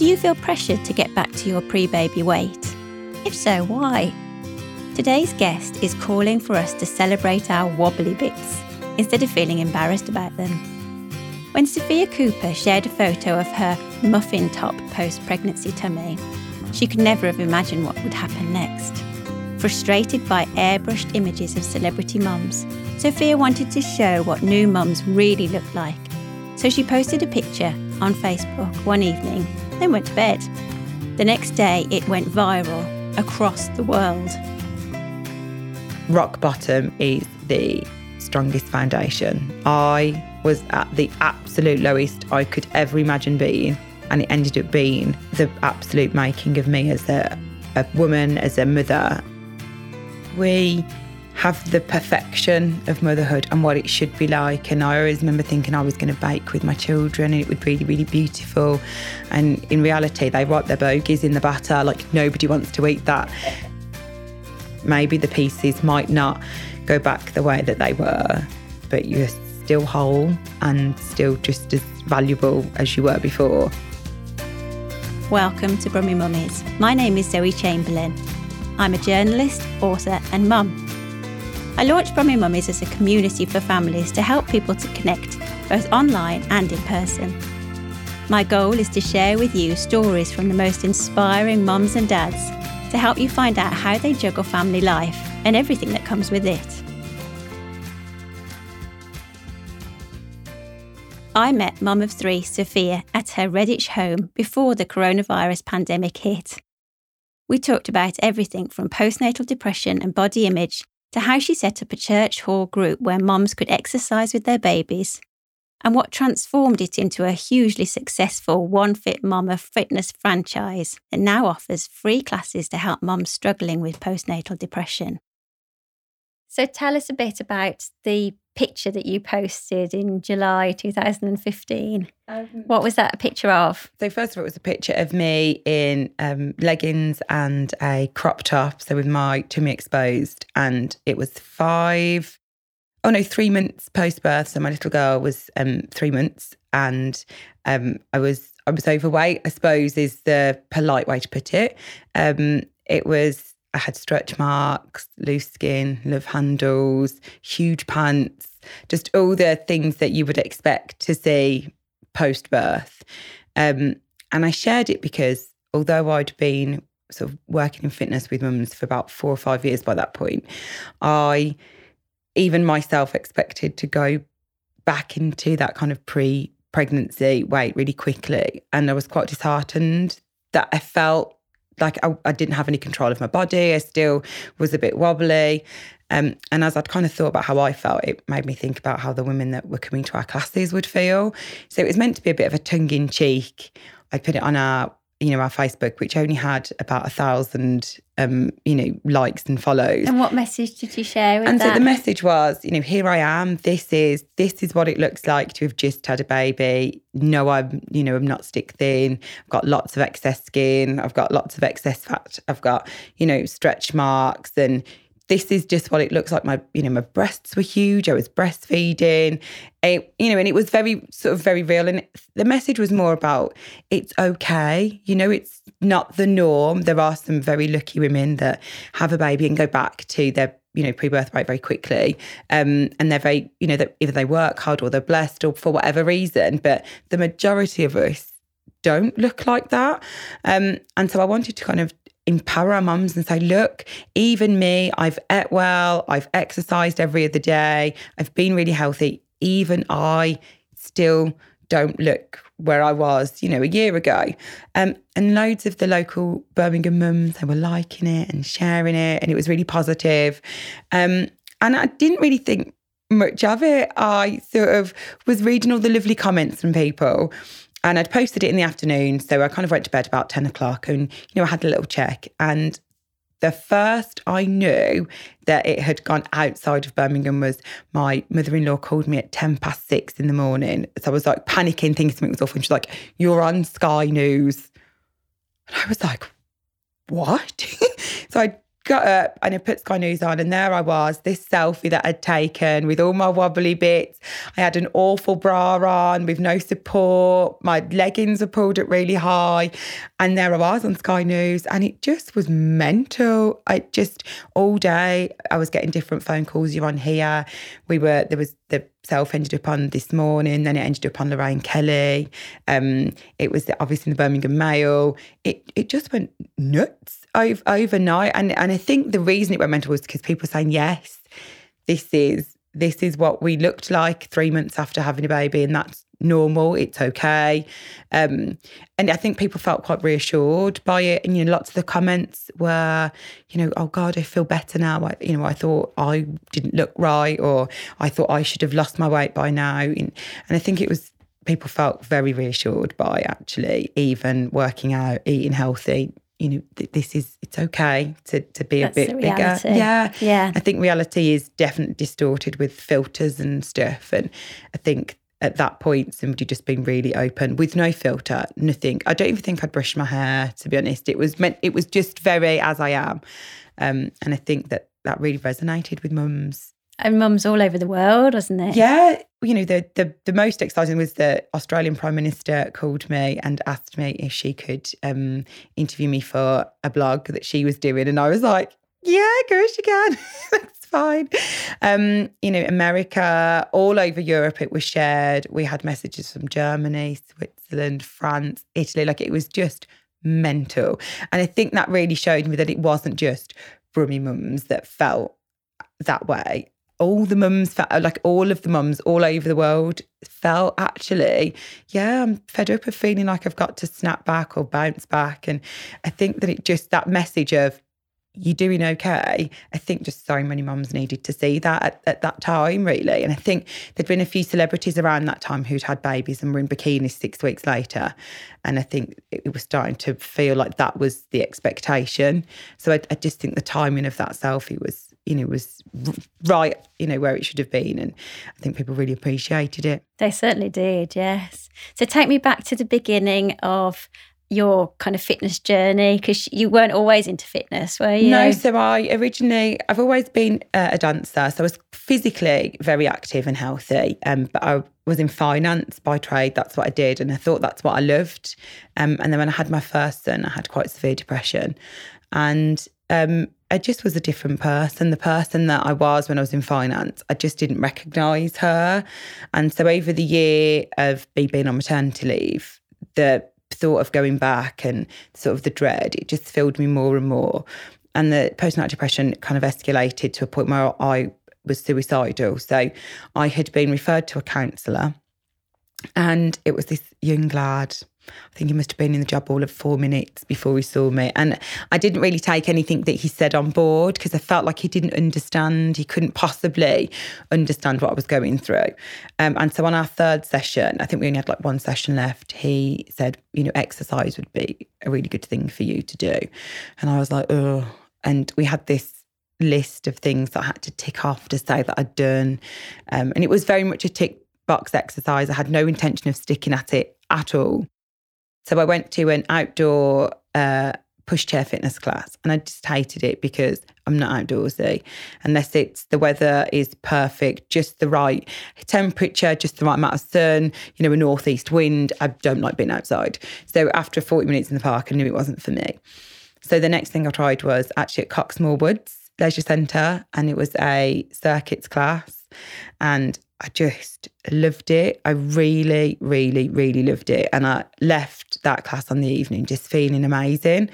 Do you feel pressured to get back to your pre baby weight? If so, why? Today's guest is calling for us to celebrate our wobbly bits instead of feeling embarrassed about them. When Sophia Cooper shared a photo of her muffin top post pregnancy tummy, she could never have imagined what would happen next. Frustrated by airbrushed images of celebrity mums, Sophia wanted to show what new mums really looked like. So she posted a picture on Facebook one evening, then went to bed. The next day, it went viral across the world. Rock bottom is the strongest foundation. I was at the absolute lowest I could ever imagine being, and it ended up being the absolute making of me as a, a woman, as a mother. We have the perfection of motherhood and what it should be like. And I always remember thinking I was going to bake with my children and it would be really, really beautiful. And in reality, they wipe their bogies in the batter, like nobody wants to eat that. Maybe the pieces might not go back the way that they were, but you're still whole and still just as valuable as you were before. Welcome to Brummy Mummies. My name is Zoe Chamberlain. I'm a journalist, author, and mum. I launched Brummy Mummies as a community for families to help people to connect, both online and in person. My goal is to share with you stories from the most inspiring mums and dads to help you find out how they juggle family life and everything that comes with it. I met mum of three, Sophia, at her Redditch home before the coronavirus pandemic hit. We talked about everything from postnatal depression and body image to how she set up a church hall group where mums could exercise with their babies, and what transformed it into a hugely successful One Fit Mama fitness franchise that now offers free classes to help mums struggling with postnatal depression. So tell us a bit about the picture that you posted in July 2015. Um, what was that a picture of? So first of all, it was a picture of me in um, leggings and a crop top, so with my tummy exposed, and it was five, oh no, three months post birth. So my little girl was um, three months, and um, I was I was overweight. I suppose is the polite way to put it. Um, it was I had stretch marks, loose skin, love handles, huge pants, just all the things that you would expect to see post birth. Um, and I shared it because although I'd been sort of working in fitness with mums for about four or five years by that point, I even myself expected to go back into that kind of pre pregnancy weight really quickly. And I was quite disheartened that I felt like I, I, didn't have any control of my body. I still was a bit wobbly. Um, and as I'd kind of thought about how I felt, it made me think about how the women that were coming to our classes would feel. So it was meant to be a bit of a tongue in cheek. I put it on our you know, our Facebook, which only had about a thousand, um, you know, likes and follows. And what message did you share? and that? so the message was, you know, here I am. This is this is what it looks like to have just had a baby. No, I'm, you know, I'm not stick thin. I've got lots of excess skin. I've got lots of excess fat. I've got, you know, stretch marks and this is just what it looks like. My, you know, my breasts were huge. I was breastfeeding. It, you know, and it was very sort of very real. And the message was more about it's okay. You know, it's not the norm. There are some very lucky women that have a baby and go back to their you know pre-birth weight very quickly um, and they're very you know that either they work hard or they're blessed or for whatever reason but the majority of us don't look like that um, and so i wanted to kind of empower our mums and say, look, even me, I've ate well, I've exercised every other day, I've been really healthy. Even I still don't look where I was, you know, a year ago. Um, and loads of the local Birmingham mums, they were liking it and sharing it, and it was really positive. Um, and I didn't really think much of it. I sort of was reading all the lovely comments from people and I'd posted it in the afternoon. So I kind of went to bed about 10 o'clock and, you know, I had a little check. And the first I knew that it had gone outside of Birmingham was my mother in law called me at 10 past six in the morning. So I was like panicking, thinking something was off. And she's like, You're on Sky News. And I was like, What? so I got up and I put Sky News on, and there I was, this selfie that I'd taken with all my wobbly bits. I had an awful bra on with no support. My leggings were pulled up really high. And there I was on Sky News, and it just was mental. I just, all day, I was getting different phone calls. You're on here. We were, there was the self ended up on this morning, then it ended up on Lorraine Kelly. Um, it was obviously in the Birmingham Mail. It it just went nuts over, overnight, and and I think the reason it went mental was because people were saying yes, this is this is what we looked like three months after having a baby, and that's normal. It's okay. Um, and I think people felt quite reassured by it. And you know, lots of the comments were, you know, oh God, I feel better now. I, you know, I thought I didn't look right, or I thought I should have lost my weight by now. And, and I think it was people felt very reassured by actually even working out, eating healthy, you know, th- this is it's okay to to be That's a bit bigger. Yeah, yeah. I think reality is definitely distorted with filters and stuff, and I think at that point somebody just being really open with no filter, nothing. I don't even think I'd brushed my hair to be honest. It was meant. It was just very as I am, um, and I think that that really resonated with mums and mums all over the world, wasn't it? Yeah. You know, the, the the most exciting was the Australian Prime Minister called me and asked me if she could um, interview me for a blog that she was doing. And I was like, yeah, of course you can. That's fine. Um, you know, America, all over Europe, it was shared. We had messages from Germany, Switzerland, France, Italy. Like it was just mental. And I think that really showed me that it wasn't just Brummy mums that felt that way all the mums, uh, like all of the mums all over the world, felt actually, yeah, I'm fed up of feeling like I've got to snap back or bounce back. And I think that it just, that message of, you're doing okay. I think just so many mums needed to see that at, at, that time, really. And I think there'd been a few celebrities around that time who'd had babies and were in bikinis six weeks later. And I think it was starting to feel like that was the expectation. So I, I just think the timing of that selfie was you know, was right, you know, where it should have been. And I think people really appreciated it. They certainly did, yes. So take me back to the beginning of your kind of fitness journey because you weren't always into fitness, were you? No, so I originally, I've always been a dancer. So I was physically very active and healthy, um, but I was in finance by trade. That's what I did. And I thought that's what I loved. Um, and then when I had my first son, I had quite severe depression. And um, I just was a different person. The person that I was when I was in finance, I just didn't recognise her. And so over the year of me being on maternity leave, the thought of going back and sort of the dread, it just filled me more and more. And the postnatal depression kind of escalated to a point where I was suicidal. So I had been referred to a counsellor, and it was this young lad I think he must have been in the job all of four minutes before he saw me. And I didn't really take anything that he said on board because I felt like he didn't understand. He couldn't possibly understand what I was going through. Um, and so on our third session, I think we only had like one session left, he said, you know, exercise would be a really good thing for you to do. And I was like, oh. And we had this list of things that I had to tick off to say that I'd done. Um, and it was very much a tick box exercise. I had no intention of sticking at it at all. So I went to an outdoor uh, pushchair fitness class and I just hated it because I'm not outdoorsy unless it's the weather is perfect, just the right temperature, just the right amount of sun, you know, a northeast wind. I don't like being outside. So after 40 minutes in the park, I knew it wasn't for me. So the next thing I tried was actually at Cocks Moors Woods Leisure Centre and it was a circuits class. And I just loved it. I really, really, really loved it. And I left that class on the evening just feeling amazing.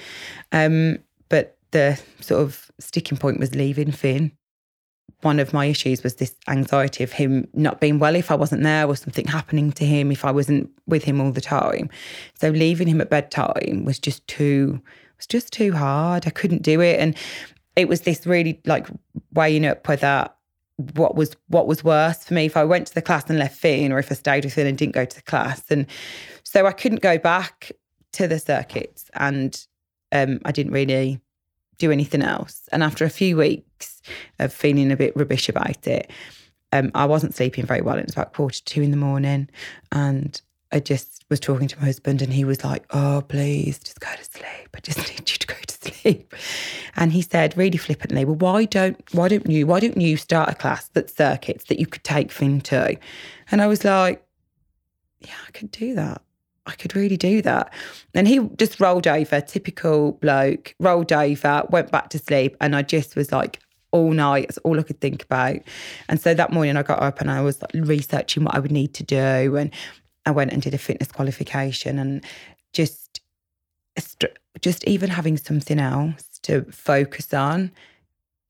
Um, but the sort of sticking point was leaving Finn. One of my issues was this anxiety of him not being well if I wasn't there or something happening to him if I wasn't with him all the time. So leaving him at bedtime was just too was just too hard. I couldn't do it. And it was this really like weighing up whether what was what was worse for me if I went to the class and left Finn or if I stayed with Finn and didn't go to the class. And so I couldn't go back to the circuits and um, I didn't really do anything else. And after a few weeks of feeling a bit rubbish about it, um, I wasn't sleeping very well. It was about quarter to two in the morning. And I just was talking to my husband and he was like, Oh, please just go to sleep. I just need you to go to sleep. And he said really flippantly, Well, why don't why don't you why don't you start a class that circuits that you could take Finn to? And I was like, Yeah, I could do that. I could really do that. And he just rolled over, typical bloke, rolled over, went back to sleep. And I just was like, all night. It's all I could think about. And so that morning I got up and I was like researching what I would need to do. And I went and did a fitness qualification and just, just even having something else to focus on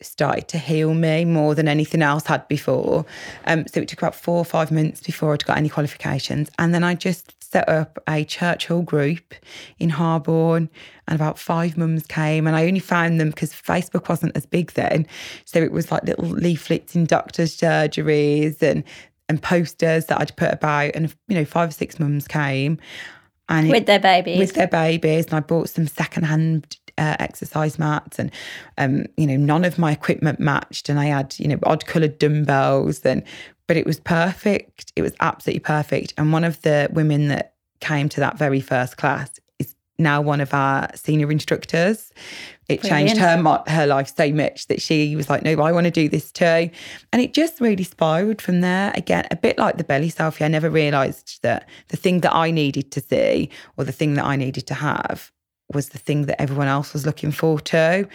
started to heal me more than anything else had before. Um, so it took about four or five months before I'd got any qualifications. And then I just set up a church hall group in Harborne and about five mums came and I only found them because Facebook wasn't as big then. So it was like little leaflets in doctors' surgeries and and posters that I'd put about and you know five or six mums came and with it, their babies with their babies and I bought some secondhand uh, exercise mats and um, you know none of my equipment matched and I had you know odd coloured dumbbells and but it was perfect it was absolutely perfect and one of the women that came to that very first class is now one of our senior instructors it Brilliant. changed her her life so much that she was like, no, I want to do this too, and it just really spiraled from there. Again, a bit like the belly selfie, I never realised that the thing that I needed to see or the thing that I needed to have was the thing that everyone else was looking for too.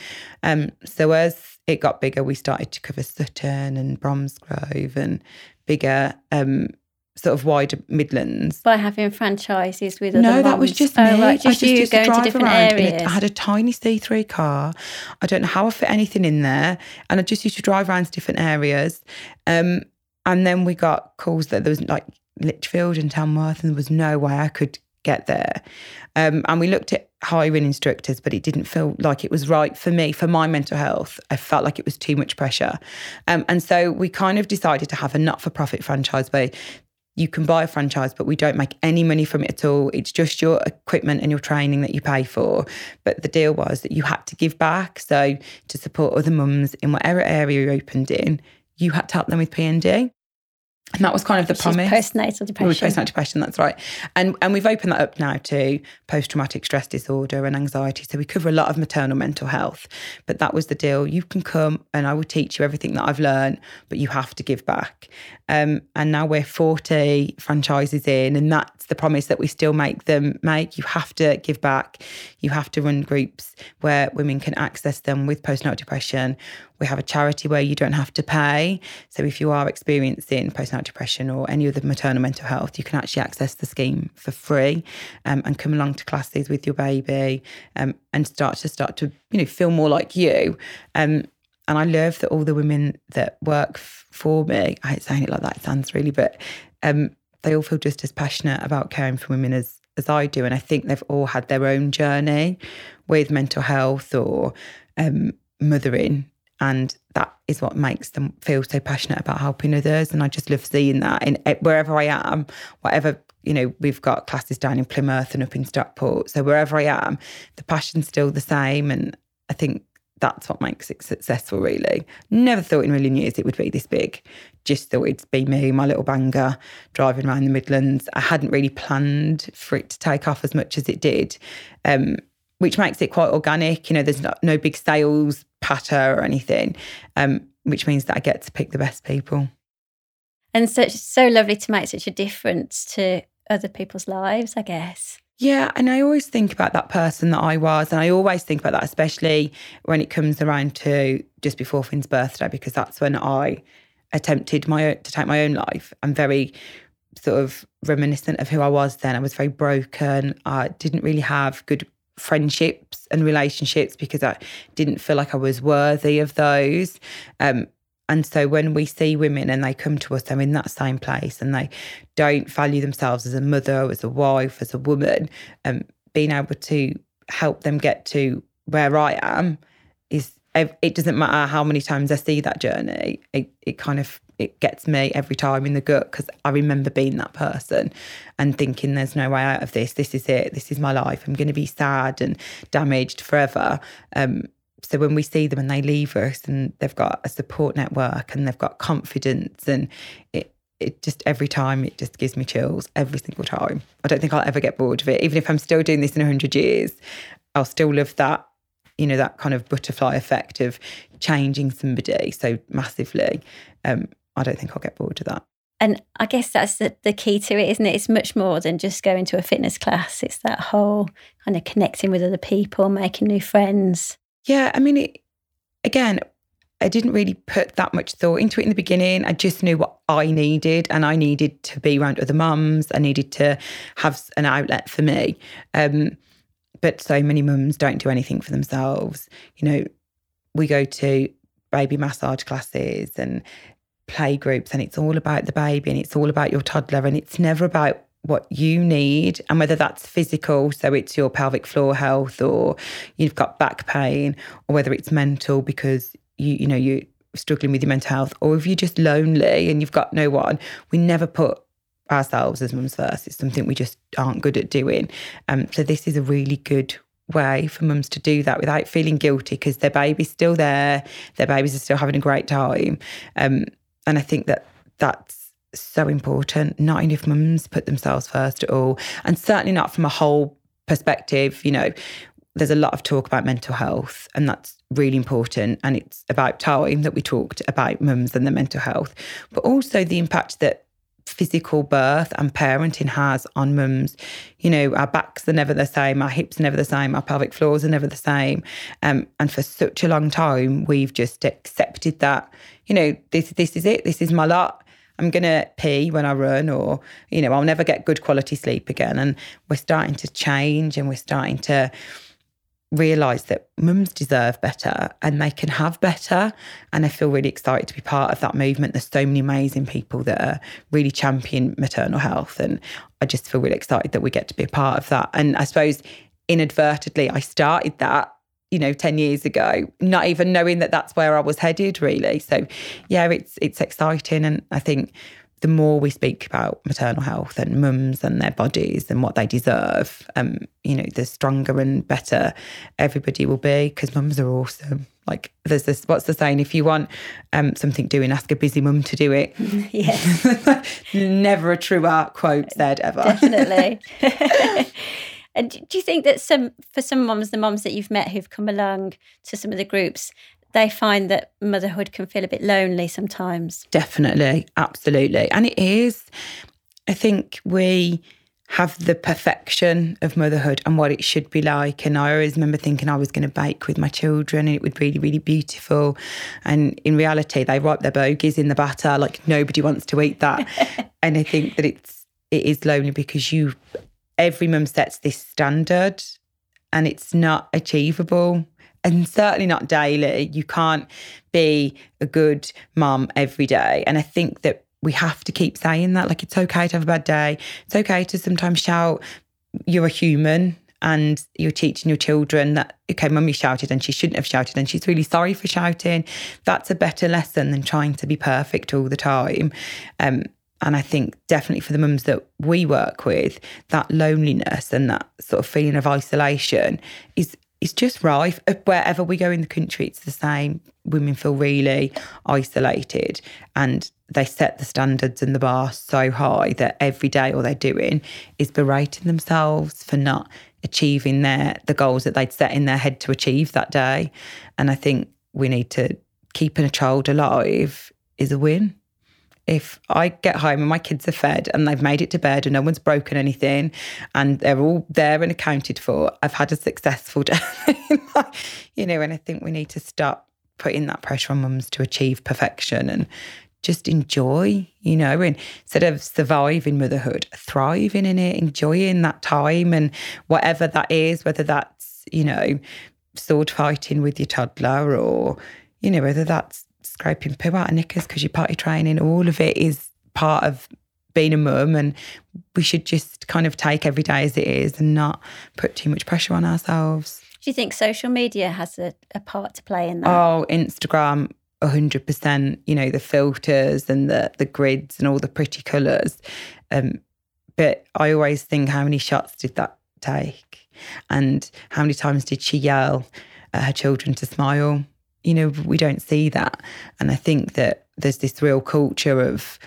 Um, so as it got bigger, we started to cover Sutton and Bromsgrove and bigger um, sort of wider Midlands. By having franchises with other No, that was just oh. Right, just I just you going to, to different areas. I had a tiny C3 car. I don't know how I fit anything in there. And I just used to drive around to different areas. Um, and then we got calls that there was like Lichfield and Tamworth and there was no way I could get there. Um, and we looked at hiring instructors, but it didn't feel like it was right for me, for my mental health. I felt like it was too much pressure. Um, and so we kind of decided to have a not for profit franchise where you can buy a franchise, but we don't make any money from it at all. It's just your equipment and your training that you pay for. But the deal was that you had to give back. So to support other mums in whatever area you opened in, you had to help them with PND. And that was kind of the Which promise. Postnatal depression. Postnatal depression, that's right. And and we've opened that up now to post traumatic stress disorder and anxiety. So we cover a lot of maternal mental health. But that was the deal. You can come and I will teach you everything that I've learned, but you have to give back. Um, and now we're 40 franchises in, and that's the promise that we still make them make. You have to give back. You have to run groups where women can access them with postnatal depression. We have a charity where you don't have to pay. So if you are experiencing postnatal depression or any other maternal mental health, you can actually access the scheme for free um, and come along to classes with your baby um, and start to start to you know feel more like you. Um, and I love that all the women that work f- for me, I hate saying it like that, it sounds really, but um, they all feel just as passionate about caring for women as as I do. And I think they've all had their own journey with mental health or um, mothering. And that is what makes them feel so passionate about helping others. And I just love seeing that in eh, wherever I am, whatever, you know, we've got classes down in Plymouth and up in Stockport. So wherever I am, the passion's still the same. And I think that's what makes it successful, really. Never thought in a million years it would be this big. Just thought it'd be me, my little banger, driving around the Midlands. I hadn't really planned for it to take off as much as it did, um, which makes it quite organic. You know, there's no, no big sales patter or anything, um, which means that I get to pick the best people. And so it's so lovely to make such a difference to other people's lives, I guess. Yeah, and I always think about that person that I was, and I always think about that, especially when it comes around to just before Finn's birthday, because that's when I attempted my to take my own life. I'm very sort of reminiscent of who I was then. I was very broken. I didn't really have good friendships and relationships because I didn't feel like I was worthy of those. Um, and so when we see women and they come to us, they're in that same place and they don't value themselves as a mother, as a wife, as a woman, um, being able to help them get to where I am is it doesn't matter how many times I see that journey. It it kind of it gets me every time in the gut because I remember being that person and thinking there's no way out of this. This is it. This is my life. I'm going to be sad and damaged forever. Um, so when we see them and they leave us and they've got a support network and they've got confidence and it it just every time it just gives me chills every single time. I don't think I'll ever get bored of it. Even if I'm still doing this in 100 years, I'll still love that you know, that kind of butterfly effect of changing somebody so massively, um, I don't think I'll get bored of that. And I guess that's the, the key to it, isn't it? It's much more than just going to a fitness class. It's that whole kind of connecting with other people, making new friends. Yeah, I mean, it, again, I didn't really put that much thought into it in the beginning. I just knew what I needed, and I needed to be around other mums. I needed to have an outlet for me. Um, but so many mums don't do anything for themselves. You know, we go to baby massage classes and play groups and it's all about the baby and it's all about your toddler and it's never about what you need and whether that's physical so it's your pelvic floor health or you've got back pain or whether it's mental because you you know you're struggling with your mental health or if you're just lonely and you've got no one. We never put ourselves as mums first. It's something we just aren't good at doing. Um, so this is a really good way for mums to do that without feeling guilty because their baby's still there their babies are still having a great time. Um, and I think that that's so important. Not enough mums put themselves first at all. And certainly not from a whole perspective. You know, there's a lot of talk about mental health, and that's really important. And it's about time that we talked about mums and their mental health, but also the impact that physical birth and parenting has on mums. You know, our backs are never the same, our hips are never the same, our pelvic floors are never the same. Um, and for such a long time, we've just accepted that, you know, this this is it, this is my lot. I'm going to pee when I run, or, you know, I'll never get good quality sleep again. And we're starting to change and we're starting to realise that mums deserve better and they can have better. And I feel really excited to be part of that movement. There's so many amazing people that are really champion maternal health. And I just feel really excited that we get to be a part of that. And I suppose inadvertently, I started that. You know, ten years ago, not even knowing that that's where I was headed, really. So, yeah, it's it's exciting, and I think the more we speak about maternal health and mums and their bodies and what they deserve, um, you know, the stronger and better everybody will be because mums are awesome. Like there's this, what's the saying? If you want um, something doing, ask a busy mum to do it. Yes. Never a truer quote said ever. Definitely. and do you think that some, for some mums, the mums that you've met who've come along to some of the groups, they find that motherhood can feel a bit lonely sometimes. Definitely, absolutely. And it is. I think we have the perfection of motherhood and what it should be like. And I always remember thinking I was going to bake with my children and it would be really, really beautiful. And in reality, they wipe their bogies in the batter like nobody wants to eat that. and I think that it's it is lonely because you every mum sets this standard and it's not achievable and certainly not daily. You can't be a good mum every day. And I think that we have to keep saying that. Like, it's okay to have a bad day. It's okay to sometimes shout. You're a human and you're teaching your children that, okay, mummy shouted and she shouldn't have shouted and she's really sorry for shouting. That's a better lesson than trying to be perfect all the time. Um, and I think definitely for the mums that we work with, that loneliness and that sort of feeling of isolation is it's just rife. Wherever we go in the country, it's the same. Women feel really isolated and they set the standards and the bar so high that every day all they're doing is berating themselves for not achieving their the goals that they'd set in their head to achieve that day. And I think we need to keeping a child alive is a win if I get home and my kids are fed and they've made it to bed and no one's broken anything and they're all there and accounted for, I've had a successful day. you know, and I think we need to stop putting that pressure on mums to achieve perfection and just enjoy, you know, and instead of surviving motherhood, thriving in it, enjoying that time and whatever that is, whether that's, you know, sword fighting with your toddler or, you know, whether that's scraping poo out of knickers because you're potty training. All of it is part of being a mum, and we should just kind of take every day as it is and not put too much pressure on ourselves. Do you think social media has a, a part to play in that? Oh, Instagram, hundred percent. You know the filters and the the grids and all the pretty colours. Um, but I always think, how many shots did that take, and how many times did she yell at her children to smile? You know, we don't see that. And I think that there's this real culture of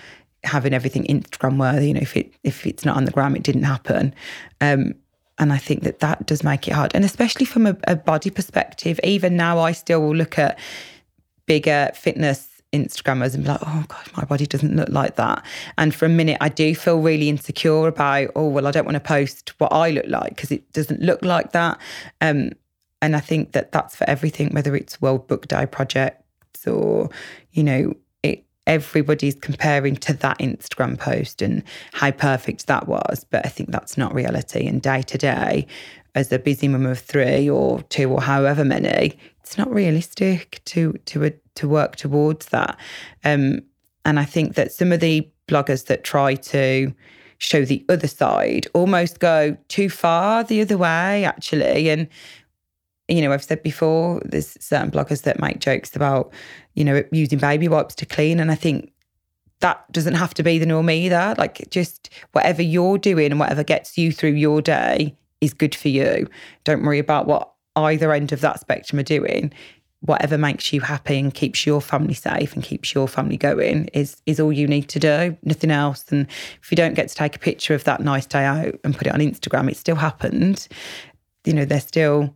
having everything Instagram worthy. You know, if it if it's not on the gram, it didn't happen. Um, and I think that that does make it hard. And especially from a, a body perspective, even now I still will look at bigger fitness Instagrammers and be like, oh God, my body doesn't look like that. And for a minute, I do feel really insecure about, oh, well, I don't want to post what I look like because it doesn't look like that. Um, and I think that that's for everything, whether it's World Book Day projects or, you know, it, everybody's comparing to that Instagram post and how perfect that was. But I think that's not reality. And day to day, as a busy mum of three or two or however many, it's not realistic to to to work towards that. Um, and I think that some of the bloggers that try to show the other side almost go too far the other way, actually. And, you know, I've said before, there's certain bloggers that make jokes about, you know, using baby wipes to clean. And I think that doesn't have to be the norm either. Like, just whatever you're doing and whatever gets you through your day is good for you. Don't worry about what either end of that spectrum are doing whatever makes you happy and keeps your family safe and keeps your family going is is all you need to do nothing else and if you don't get to take a picture of that nice day out and put it on instagram it still happened you know they're still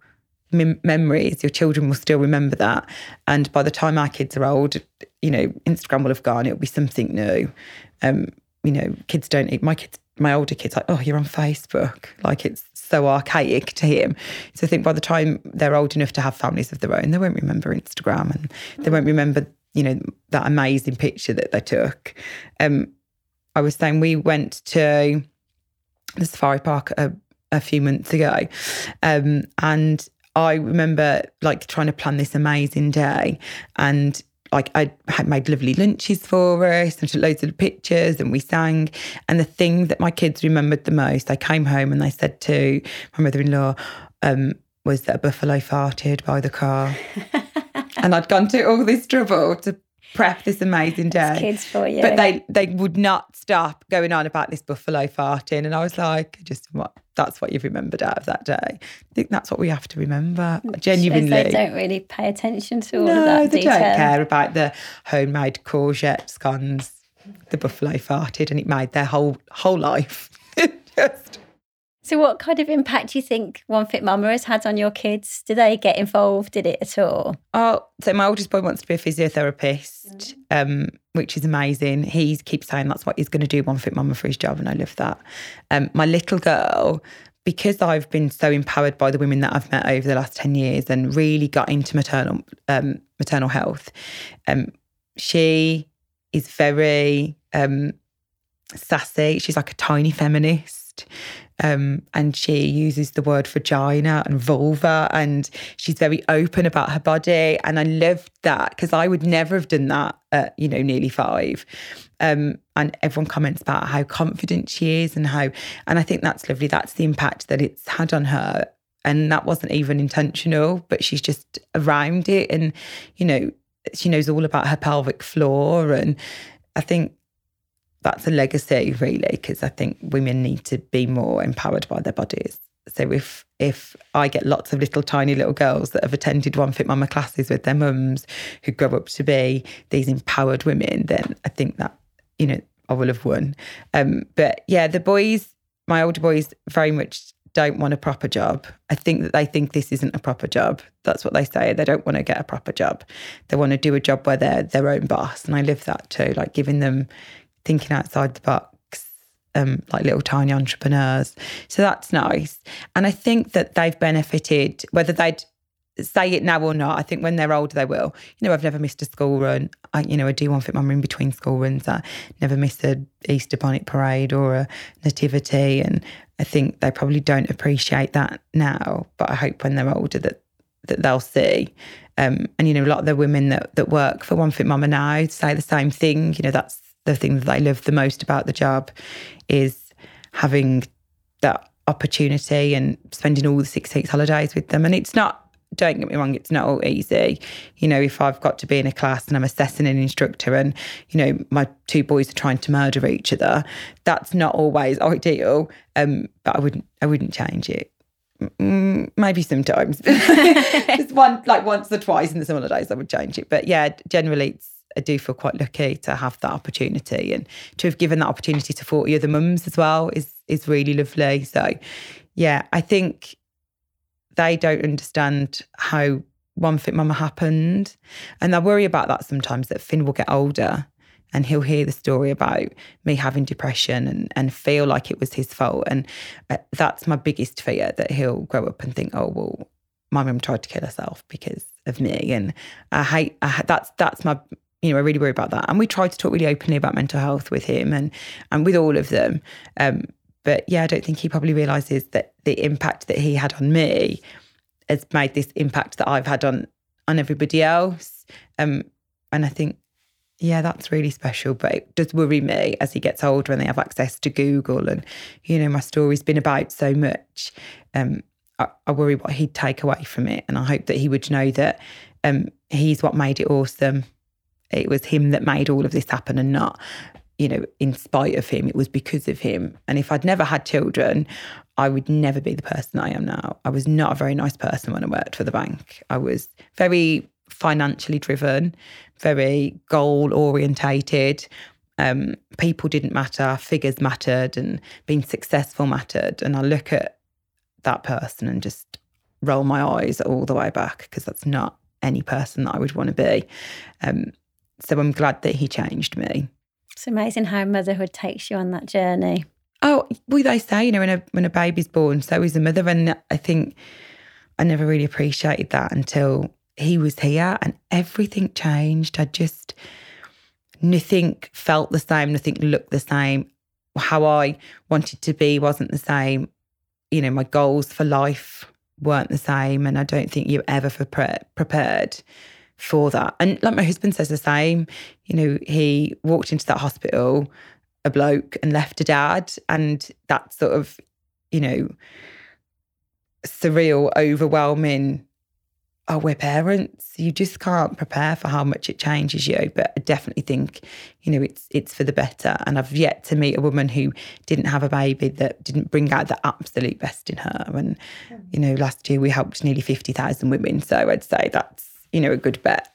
mem- memories your children will still remember that and by the time our kids are old you know instagram will have gone it'll be something new um you know kids don't eat my kids my older kids like oh you're on facebook like it's so archaic to him. So I think by the time they're old enough to have families of their own, they won't remember Instagram and they won't remember, you know, that amazing picture that they took. Um, I was saying we went to the safari park a, a few months ago, um, and I remember like trying to plan this amazing day and like I had made lovely lunches for us and took loads of pictures and we sang. And the thing that my kids remembered the most, I came home and they said to my mother-in-law, um, was that a buffalo farted by the car. and I'd gone to all this trouble to prep this amazing day. kids for you. But they they would not stop going on about this buffalo farting. And I was like, just what that's what you've remembered out of that day. I think that's what we have to remember. Genuinely. they don't really pay attention to all no, of that. they detail. don't care about the homemade courgette scones. The buffalo farted and it made their whole whole life. just So, what kind of impact do you think One Fit Mama has had on your kids? Do they get involved in it at all? Oh, so my oldest boy wants to be a physiotherapist, um, which is amazing. He keeps saying that's what he's going to do, One Fit Mama for his job, and I love that. Um, my little girl, because I've been so empowered by the women that I've met over the last ten years, and really got into maternal um, maternal health, um, she is very um, sassy. She's like a tiny feminist. Um, and she uses the word vagina and vulva, and she's very open about her body. And I loved that because I would never have done that at, you know, nearly five. Um, and everyone comments about how confident she is and how, and I think that's lovely. That's the impact that it's had on her. And that wasn't even intentional, but she's just around it. And, you know, she knows all about her pelvic floor. And I think that's a legacy really because I think women need to be more empowered by their bodies. So if if I get lots of little tiny little girls that have attended One Fit Mama classes with their mums who grow up to be these empowered women, then I think that you know I will have won. Um, but yeah, the boys, my older boys, very much don't want a proper job. I think that they think this isn't a proper job. That's what they say. They don't want to get a proper job. They want to do a job where they're their own boss, and I live that too. Like giving them thinking outside the box, um, like little tiny entrepreneurs. So that's nice. And I think that they've benefited, whether they'd say it now or not. I think when they're older, they will. You know, I've never missed a school run. I, you know, I do one fit mum in between school runs. I never miss a Easter bonnet parade or a nativity. And I think they probably don't appreciate that now. But I hope when they're older that that they'll see. Um, and you know, a lot of the women that that work for One Fit Mama now say the same thing. You know, that's the thing that I love the most about the job is having that opportunity and spending all the six weeks holidays with them. And it's not, don't get me wrong, it's not all easy. You know, if I've got to be in a class and I'm assessing an instructor and, you know, my two boys are trying to murder each other, that's not always ideal. Um, but I wouldn't I wouldn't change it. Mm, maybe sometimes. Just one like once or twice in the summer holidays I would change it. But yeah, generally it's I do feel quite lucky to have that opportunity and to have given that opportunity to 40 other mums as well is is really lovely. So yeah, I think they don't understand how one fit mama happened. And I worry about that sometimes that Finn will get older and he'll hear the story about me having depression and, and feel like it was his fault. And uh, that's my biggest fear that he'll grow up and think, oh, well, my mum tried to kill herself because of me. And I hate, I, that's, that's my, you know, I really worry about that. And we try to talk really openly about mental health with him and, and with all of them. Um, but yeah, I don't think he probably realizes that the impact that he had on me has made this impact that I've had on on everybody else. Um, and I think, yeah, that's really special. But it does worry me as he gets older and they have access to Google and, you know, my story's been about so much. Um, I, I worry what he'd take away from it. And I hope that he would know that um, he's what made it awesome. It was him that made all of this happen and not you know, in spite of him, it was because of him. And if I'd never had children, I would never be the person I am now. I was not a very nice person when I worked for the bank. I was very financially driven, very goal orientated. Um, people didn't matter, figures mattered, and being successful mattered. And I look at that person and just roll my eyes all the way back because that's not any person that I would want to be. Um, so I'm glad that he changed me. It's amazing how motherhood takes you on that journey. Oh, well, they say, you know, when a when a baby's born, so is the mother. And I think I never really appreciated that until he was here and everything changed. I just nothing felt the same, nothing looked the same. How I wanted to be wasn't the same. You know, my goals for life weren't the same. And I don't think you're ever pre- prepared for that. And like my husband says the same, you know, he walked into that hospital a bloke and left a dad. And that sort of, you know, surreal, overwhelming, oh, we're parents. You just can't prepare for how much it changes you. But I definitely think, you know, it's it's for the better. And I've yet to meet a woman who didn't have a baby that didn't bring out the absolute best in her. And, you know, last year we helped nearly 50,000 women. So I'd say that's, you know, a good bet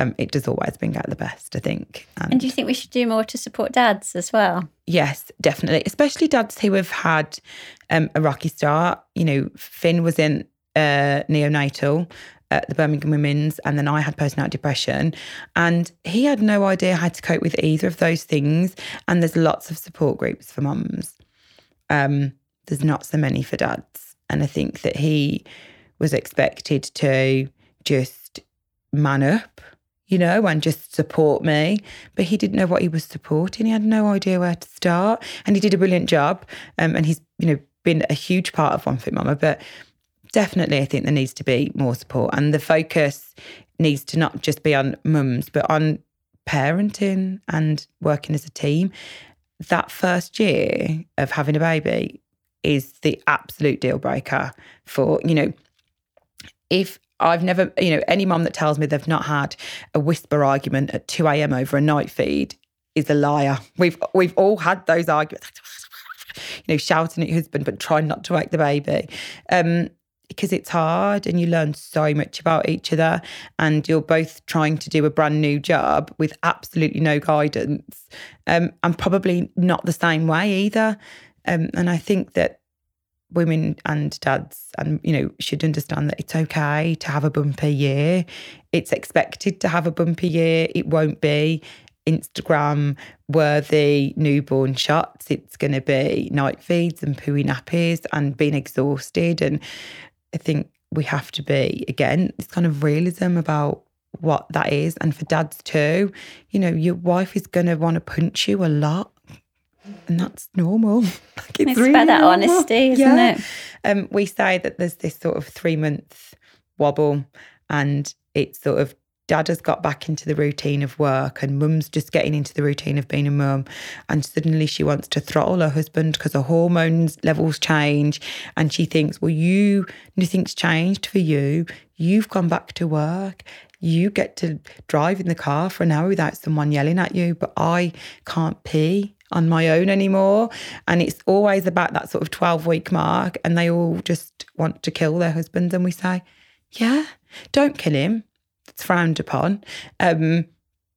um, it does always bring out the best, I think. And, and, do you think we should do more to support dads as well? Yes, definitely, especially dads who have had um, a rocky start. You know, Finn was in uh, neonatal at the Birmingham Women's, and then I had postnatal depression, and he had no idea how to cope with either of those things. And there's lots of support groups for mums. Um, there's not so many for dads, and I think that he was expected to just man up you know, and just support me. But he didn't know what he was supporting. He had no idea where to start. And he did a brilliant job. Um, and he's, you know, been a huge part of One Fit Mama. But definitely, I think there needs to be more support. And the focus needs to not just be on mums, but on parenting and working as a team. That first year of having a baby is the absolute deal breaker for, you know, if I've never, you know, any mom that tells me they've not had a whisper argument at 2 a.m. over a night feed is a liar. We've we've all had those arguments, you know, shouting at your husband but trying not to wake the baby. Um, because it's hard and you learn so much about each other and you're both trying to do a brand new job with absolutely no guidance um, and probably not the same way either um, and i think that women and dads and you know should understand that it's okay to have a bumpy year. It's expected to have a bumpy year. It won't be instagram worthy newborn shots. It's going to be night feeds and pooey nappies and being exhausted. And i think we have to be again this kind of realism about what that is. And for dads too you know your wife is going to want to punch you a lot and that's normal. like it's, it's really about that normal. honesty, isn't yeah. it? Um, we say that there's this sort of three month wobble, and it's sort of dad has got back into the routine of work, and mum's just getting into the routine of being a mum, and suddenly she wants to throttle her husband because her hormones levels change, and she thinks, well, you nothing's changed for you. You've gone back to work you get to drive in the car for an hour without someone yelling at you, but I can't pee on my own anymore. And it's always about that sort of 12 week mark. And they all just want to kill their husbands. And we say, yeah, don't kill him. It's frowned upon. Um,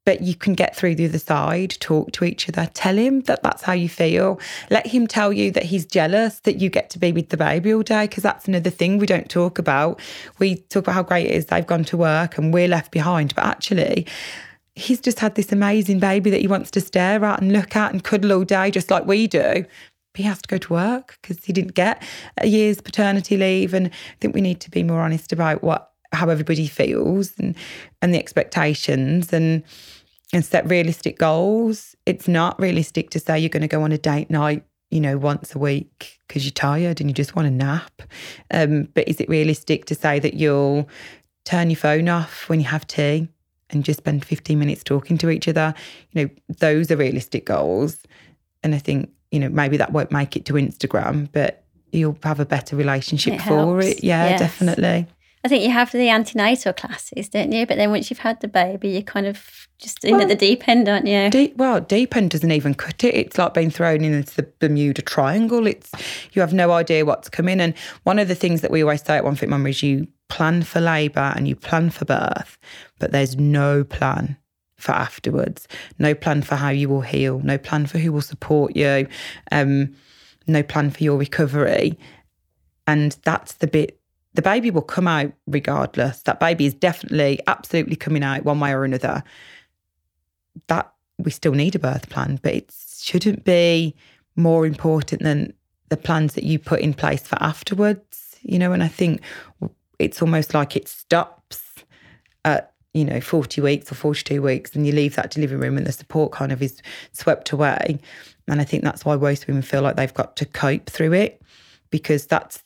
but you can get through the other side, talk to each other, tell him that that's how you feel. Let him tell you that he's jealous that you get to be with the baby all day, because that's another thing we don't talk about. We talk about how great it is they've gone to work and we're left behind, but actually, he's just had this amazing baby that he wants to stare at and look at and cuddle all day, just like we do. He has to go to work because he didn't get a year's paternity leave. And I think we need to be more honest about what how everybody feels and and the expectations and and set realistic goals. It's not realistic to say you're going to go on a date night, you know, once a week because you're tired and you just want a nap. Um, but is it realistic to say that you'll turn your phone off when you have tea and just spend 15 minutes talking to each other? You know, those are realistic goals. And I think, you know, maybe that won't make it to Instagram, but you'll have a better relationship It for helps. it. Yeah, Yes. definitely. I think you have the antenatal classes, don't you? But then once you've had the baby, you're kind of just in at the deep end, aren't you? Deep, well, deep end doesn't even cut it. It's like being thrown into the Bermuda Triangle. It's you have no idea what's coming. And one of the things that we always say at One Fit Mum is you plan for labour and you plan for birth, but there's no plan for afterwards. No plan for how you will heal. No plan for who will support you. Um, no plan for your recovery. And that's the bit. The baby will come out regardless. That baby is definitely, absolutely coming out one way or another that we still need a birth plan, but it shouldn't be more important than the plans that you put in place for afterwards. You know, and I think it's almost like it stops at, you know, 40 weeks or 42 weeks and you leave that delivery room and the support kind of is swept away. And I think that's why most women feel like they've got to cope through it because that's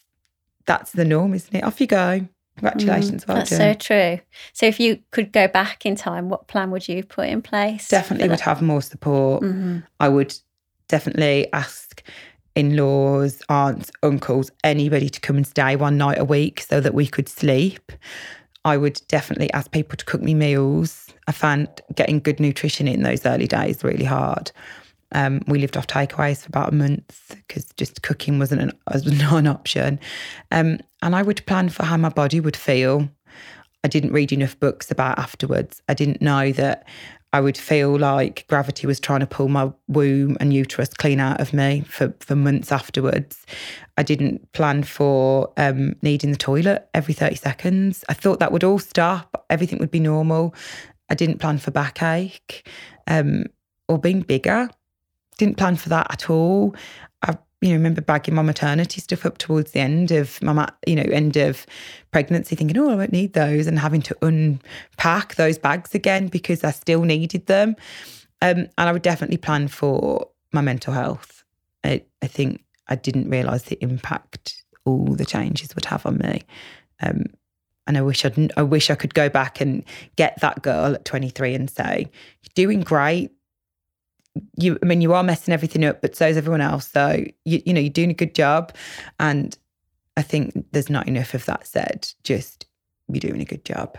that's the norm, isn't it? Off you go. Congratulations, well Mm, That's done. so true. So if you could go back in time, what plan would you put in place? definitely would have more support. Mhm. I would definitely ask in laws, aunts, uncles, anybody to come and stay one night a week so that we could sleep. I would definitely ask people to cook me meals. I found getting good nutrition in those early days really hard. Um, we lived off takeaways for about a month because just cooking wasn't an, was an option. Um, and I would plan for how my body would feel. I didn't read enough books about afterwards. I didn't know that I would feel like gravity was trying to pull my womb and uterus clean out of me for, for months afterwards. I didn't plan for um, needing the toilet every 30 seconds. I thought that would all stop, everything would be normal. I didn't plan for backache um, or being bigger. Didn't plan for that at all. I you know remember bagging my maternity stuff up towards the end of my you know end of pregnancy, thinking, oh, I won't need those, and having to unpack those bags again because I still needed them. Um, and I would definitely plan for my mental health. I, I think I didn't realise the impact all the changes would have on me. Um, and I wish I'd, I wish I could go back and get that girl at 23 and say, "You're doing great. You, I mean, you are messing everything up, but so is everyone else. So you, you know, you're doing a good job." And I think there's not enough of that said. Just you're doing a good job,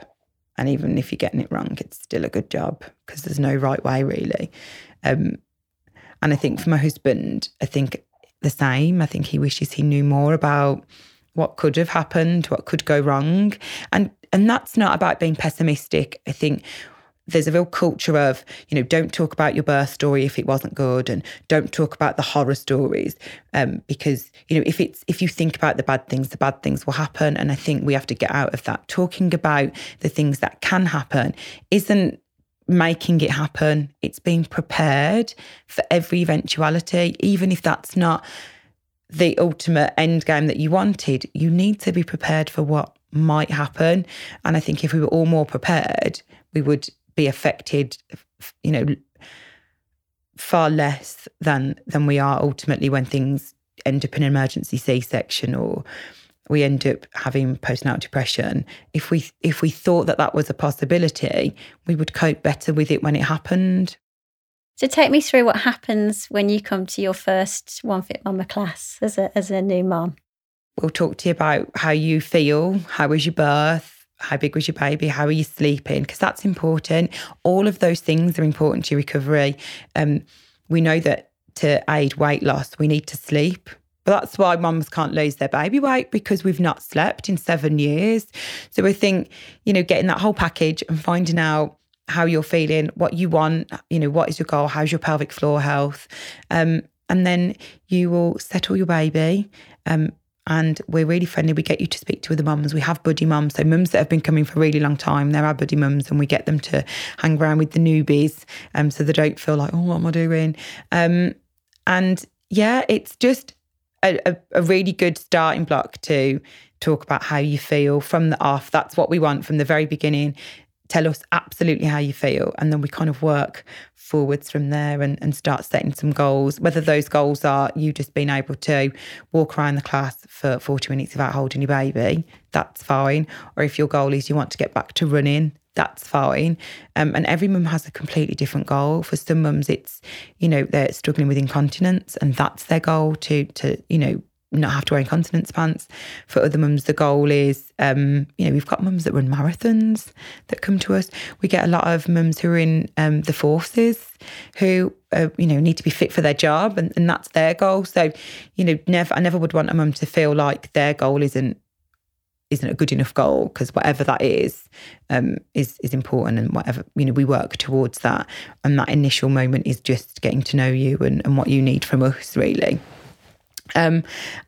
and even if you're getting it wrong, it's still a good job because there's no right way really. Um, and I think for my husband, I think the same. I think he wishes he knew more about what could have happened, what could go wrong. And and that's not about being pessimistic. I think there's a real culture of, you know, don't talk about your birth story if it wasn't good and don't talk about the horror stories. Um, because, you know, if it's if you think about the bad things, the bad things will happen. And I think we have to get out of that. Talking about the things that can happen isn't making it happen. It's being prepared for every eventuality, even if that's not the ultimate end game that you wanted. You need to be prepared for what might happen. And I think if we were all more prepared, we would be affected, you know, far less than than we are ultimately when things end up in an emergency C-section or we end up having postnatal depression if we if we thought that that was a possibility we would cope better with it when it happened So take me through what happens when you come to your first One Fit Mama class as a as a new mom. we'll talk to you about how you feel how was your birth how big was your baby? How are you sleeping? Because that's important. All of those things are important to your recovery. Um, we know that to aid weight loss we need to sleep. But that's why mums can't lose their baby weight because we've not slept in seven years. So i think you know getting that whole package and finding out how you're feeling, what you want, you know, what is your goal, how's your pelvic floor health. Um, and then you will settle your baby. Um, and we're really friendly. We get you to speak to other mums. We have buddy mums, so mums that have been coming for a really long time. They're our buddy mums, and we get them to hang around with the newbies, um, so they don't feel like, oh, what am I doing? Um, and yeah, it's just a, a, a really good starting block to talk about how you feel from the off. That's what we want from the very beginning tell us absolutely how you feel and then we kind of work forwards from there and, and start setting some goals. Whether those goals are you just being able to walk around the class for 40 minutes without holding your baby that's fine. Or if your goal is you want to get back to running that's fine. Um, and every mum has a completely different goal. For some mums it's you know they're struggling with incontinence and that's their goal to to you know not have to wear incontinence pants. For other mums, the goal is, um, you know, we've got mums that run marathons that come to us. We get a lot of mums who are in um, the forces who, uh, you know, need to be fit for their job, and, and that's their goal. So, you know, never, I never would want a mum to feel like their goal isn't isn't a good enough goal because whatever that is um, is is important and whatever you know we work towards that and that initial moment is just getting to know you and, and what you need from us really um,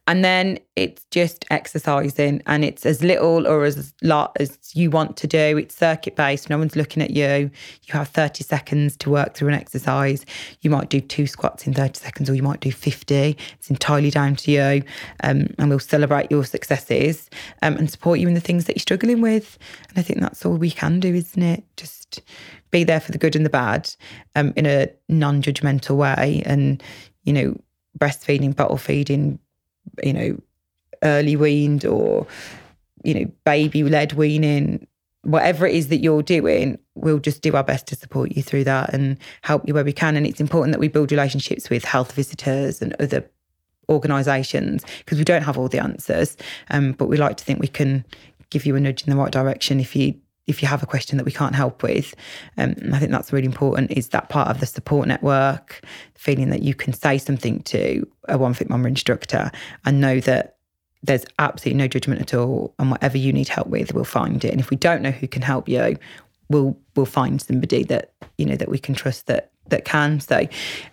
and then it's just exercising, and it's as little or as lot as you want to do. It's circuit based, no one's looking at you. You have 30 seconds to work through an exercise. You might do two squats in 30 seconds, or you might do 50. It's entirely down to you. Um, and we'll celebrate your successes um, and support you in the things that you're struggling with. And I think that's all we can do, isn't it? Just be there for the good and the bad um, in a non judgmental way. And, you know, breastfeeding, bottle feeding, you know, early weaned or, you know, baby led weaning, whatever it is that you're doing, we'll just do our best to support you through that and help you where we can. And it's important that we build relationships with health visitors and other organisations because we don't have all the answers. Um, but we like to think we can give you a nudge in the right direction if you if you have a question that we can't help with. Um, I think that's really important is that part of the support network, feeling that you can say something to a One Fit Mama instructor and know that there's absolutely no judgment at all. And whatever you need help with, we'll find it. And if we don't know who can help you, we'll we'll find somebody that, you know, that we can trust that that can. So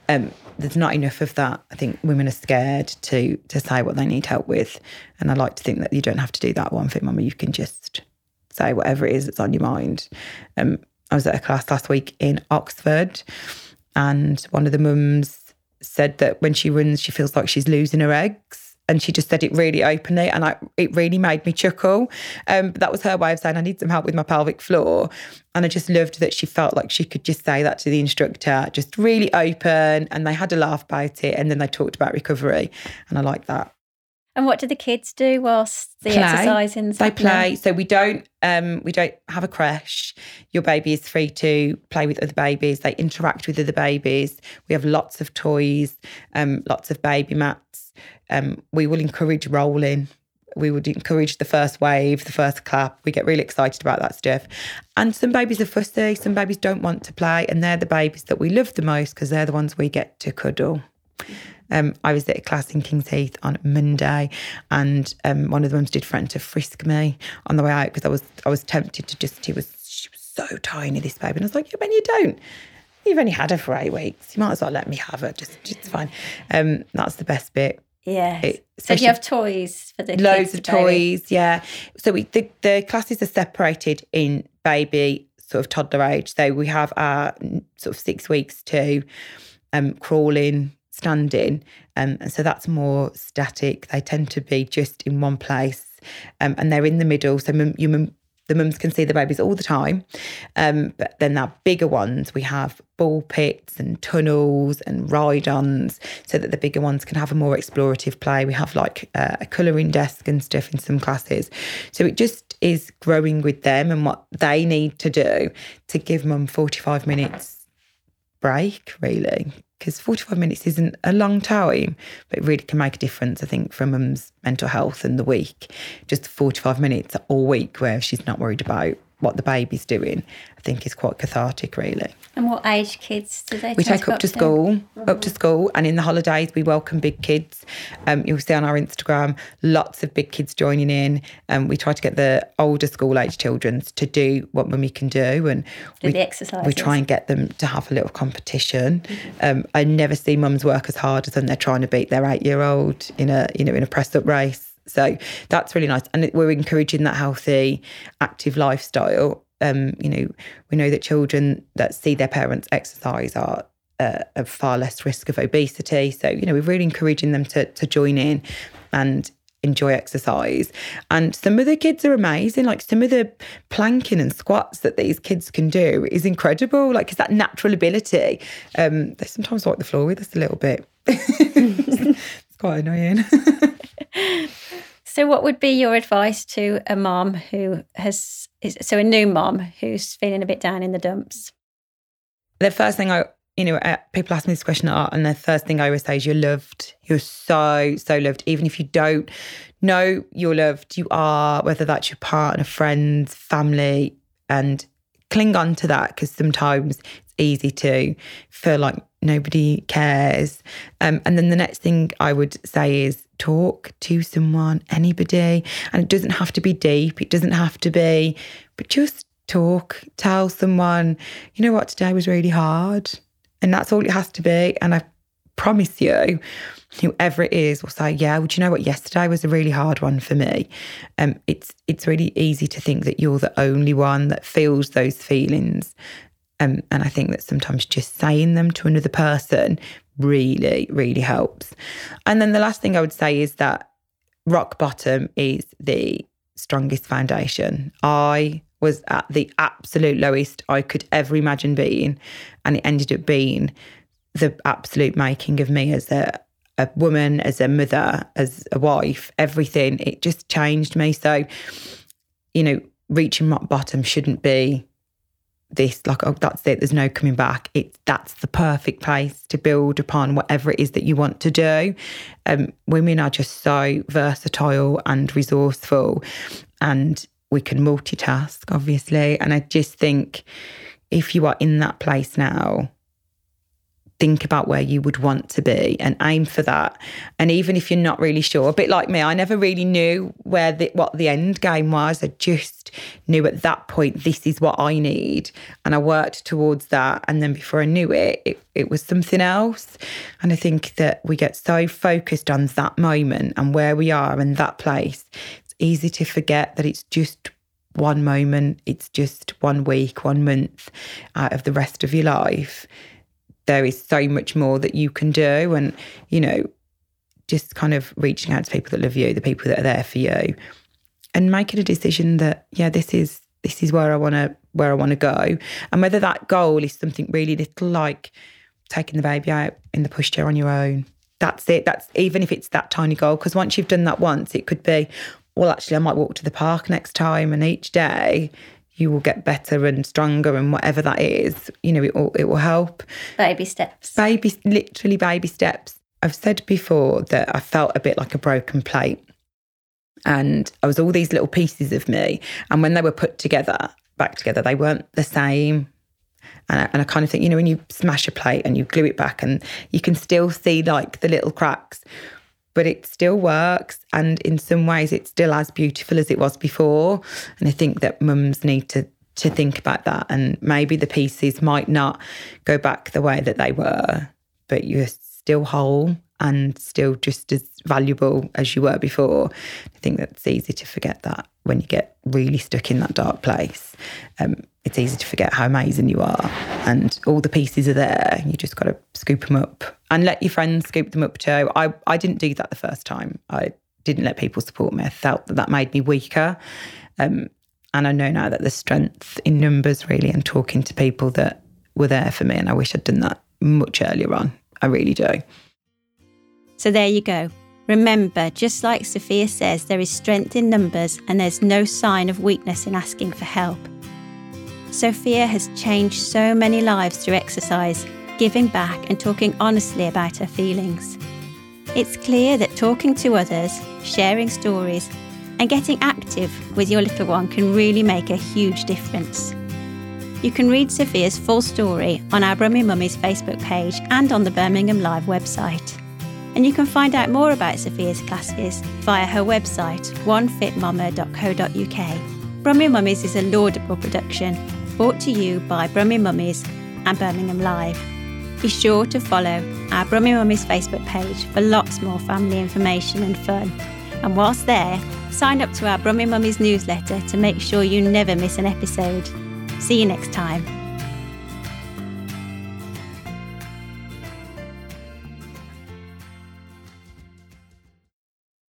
um, there's not enough of that. I think women are scared to to say what they need help with. And I like to think that you don't have to do that one fit mama. You can just say whatever it is that's on your mind. Um, I was at a class last week in Oxford, and one of the mums said that when she runs, she feels like she's losing her eggs. And she just said it really openly, and I, it really made me chuckle. Um, that was her way of saying, I need some help with my pelvic floor. And I just loved that she felt like she could just say that to the instructor, just really open. And they had a laugh about it. And then they talked about recovery. And I like that. And what do the kids do whilst the play. exercising? They play. So we don't um, we don't have a crash. Your baby is free to play with other babies. They interact with other babies. We have lots of toys, um, lots of baby mats. Um, we will encourage rolling. We would encourage the first wave, the first clap. We get really excited about that stuff. And some babies are fussy. Some babies don't want to play, and they're the babies that we love the most because they're the ones we get to cuddle. Um, I was at a class in King's Heath on Monday, and um, one of the mums did threaten to frisk me on the way out because I was I was tempted to just. He was she was so tiny, this baby, and I was like, yeah, but you don't. You've only had her for eight weeks. You might as well let me have her. Just, it's fine. Um, that's the best bit. Yeah. So you have toys for the loads of toys. Baby. Yeah. So we the, the classes are separated in baby, sort of toddler age. So we have our sort of six weeks to um, crawling, standing. Um, and so that's more static. They tend to be just in one place um, and they're in the middle. So mum, mum, the mums can see the babies all the time. Um, but then our bigger ones, we have ball pits and tunnels and ride ons so that the bigger ones can have a more explorative play. We have like uh, a colouring desk and stuff in some classes. So it just is growing with them and what they need to do to give mum 45 minutes break, really, because 45 minutes isn't a long time, but it really can make a difference, I think, for mum's mental health in the week. Just 45 minutes all week where she's not worried about what the baby's doing, I think is quite cathartic, really. And what age kids do they We take up to school, Mm-hmm. up to school, and in the holidays we welcome big kids. Um, you'll see on our Instagram lots of big kids joining in. Um, we try to get the older school age children to do what mummy can do, and Do we, the exercises. we try and get them to have a little competition. Um, I never see mums work as hard as when they're trying to beat their eight-year-old in a you know in a press-up race. So that's really nice, and we're encouraging that healthy, active lifestyle. Um, you know, we know that children that see their parents exercise are uh, at far less risk of obesity. So you know, we're really encouraging them to to join in and enjoy exercise. And some of the kids are amazing. Like some of the planking and squats that these kids can do is incredible. Like, it's that natural ability. Um, they sometimes wipe the floor with us a little bit. it's quite annoying. So, what would be your advice to a mom who has, so a new mom who's feeling a bit down in the dumps? the first thing I, you know, uh, people ask me this question a lot, and the first thing I always say is you're loved. You're so, so loved. Even if you don't know you're loved, you are, whether that's your partner, friends, family, and cling on to that because sometimes it's easy to feel like nobody cares. Um, and then the next thing I would say is talk to someone, anybody. And it doesn't have to be deep, it doesn't have to be, but just talk, tell someone, you know what, today was really hard. And that's all it has to be. And I promise you, whoever it is will say, Yeah, well, do you know what? Yesterday was a really hard one for me. Um, it's it's really easy to think that you're the only one that feels those feelings. Um, and I think that sometimes just saying them to another person really, really helps. And then the last thing I would say is that rock bottom is the strongest foundation. I was at the absolute lowest I could ever imagine being, and it ended up being the absolute making of me as a a woman, as a mother, as a wife, everything. It just changed me. So, you know, reaching rock bottom shouldn't be this like oh that's it there's no coming back. It's that's the perfect place to build upon whatever it is that you want to do. Um, women are just so versatile and resourceful and we can multitask obviously. And i just think if you are in that place now think about where you would want to be and aim for that. And even if you're not really sure, a bit like me, I never really knew where the, what the end game was. I just knew at that point this is what I need, and I worked towards that. And then before I knew it, it, it was something else. And I think that we get so focused on that moment and where we are in that place. It's easy to forget that it's just one moment, it's just one week, one month out of the rest of your life there is so much more that you can do and you know just kind of reaching out to people that love you the people that are there for you and making a decision that yeah this is this is where i want to where i want to go. And whether that goal is something really little like taking the baby out in the pushchair on your own that's it. That's even if it's that tiny goal because once you've done that once it could be well actually i might walk to the park next time and each day you will get better and stronger and whatever that is. You know it will, it will help. Baby steps. baby literally baby steps. I've said before that i felt a bit like a broken plate. And i was all these little pieces of me. And when they were put together back together they weren't the same. And I, and I kind of think you know when you smash a plate and you glue it back and you can still see like the little cracks but it still works and in some ways it's still as beautiful as it was before. And i think that mums need to to think about that and maybe the pieces might not go back the way that they were but you're still whole and still just as valuable as you were before. I think that's easy to forget that when you get really stuck in that dark place. Um, it's easy to forget how amazing you are and all the pieces are there. You just got to scoop them up and let your friends scoop them up too. I, I didn't do that the first time. I didn't let people support me. I felt that that made me weaker. Um, and i know now that the strength in numbers really and talking to people that were there for me and i wish i'd done that much earlier on. I really do So there you go. Remember, just like Sophia says, there is strength in numbers and there's no sign of weakness in asking for help. Sophia has changed so many lives through exercise, giving back and talking honestly about her feelings. It's clear that talking to others, sharing stories, and getting active with your little one can really make a huge difference. You can read Sophia's full story on our Brummy Mummies Facebook page and on the Birmingham Live website. And you can find out more about Sophia's classes via her website, onefitmama.co.uk. Brummy Mummies is a laudable production brought to you by Brummy Mummies and Birmingham Live. Be sure to follow our Brummy Mummies Facebook page for lots more family information and fun. And whilst there, sign up to our Brummy Mummies newsletter to make sure you never miss an episode. See you next time.